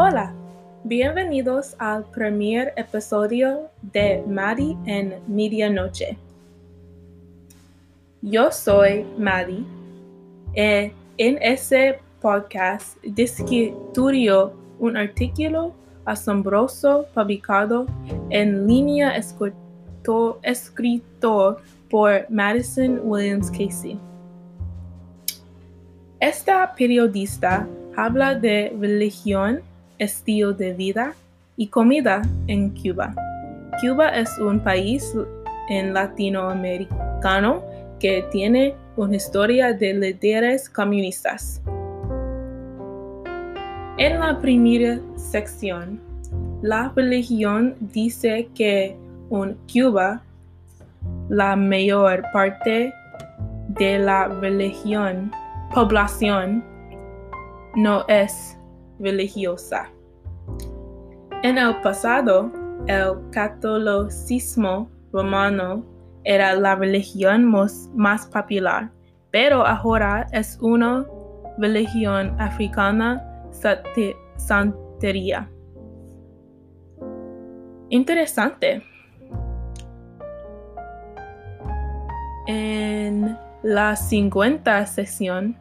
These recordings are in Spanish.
Hola, bienvenidos al primer episodio de Maddie en Medianoche. Yo soy Maddie y en ese podcast discutió un artículo asombroso publicado en línea escrito por Madison Williams Casey. Esta periodista habla de religión, estilo de vida y comida en Cuba. Cuba es un país en latinoamericano que tiene una historia de líderes comunistas. En la primera sección, la religión dice que en Cuba la mayor parte de la religión población no es religiosa. En el pasado, el catolicismo romano era la religión más popular, pero ahora es una religión africana santería. Interesante. En la 50 sesión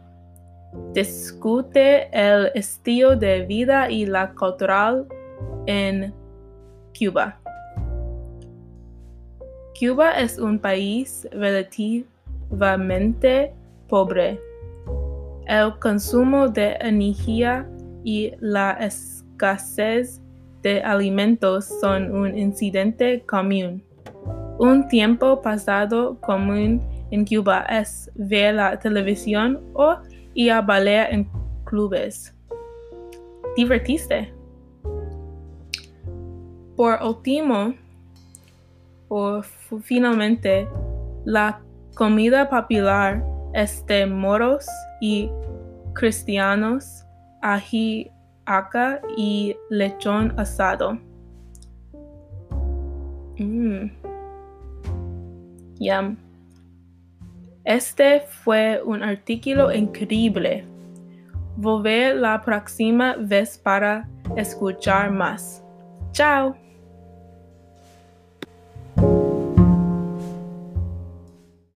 discute el estilo de vida y la cultural en Cuba. Cuba es un país relativamente pobre. El consumo de energía y la escasez de alimentos son un incidente común. Un tiempo pasado común en Cuba es ver la televisión o ir a bailar en clubes. Divertiste. Por último, o finalmente, la comida popular es de moros y cristianos, ají, aca y lechón asado. Mmm. Yum. Este fue un artículo increíble. Volver la próxima vez para escuchar más. Chao.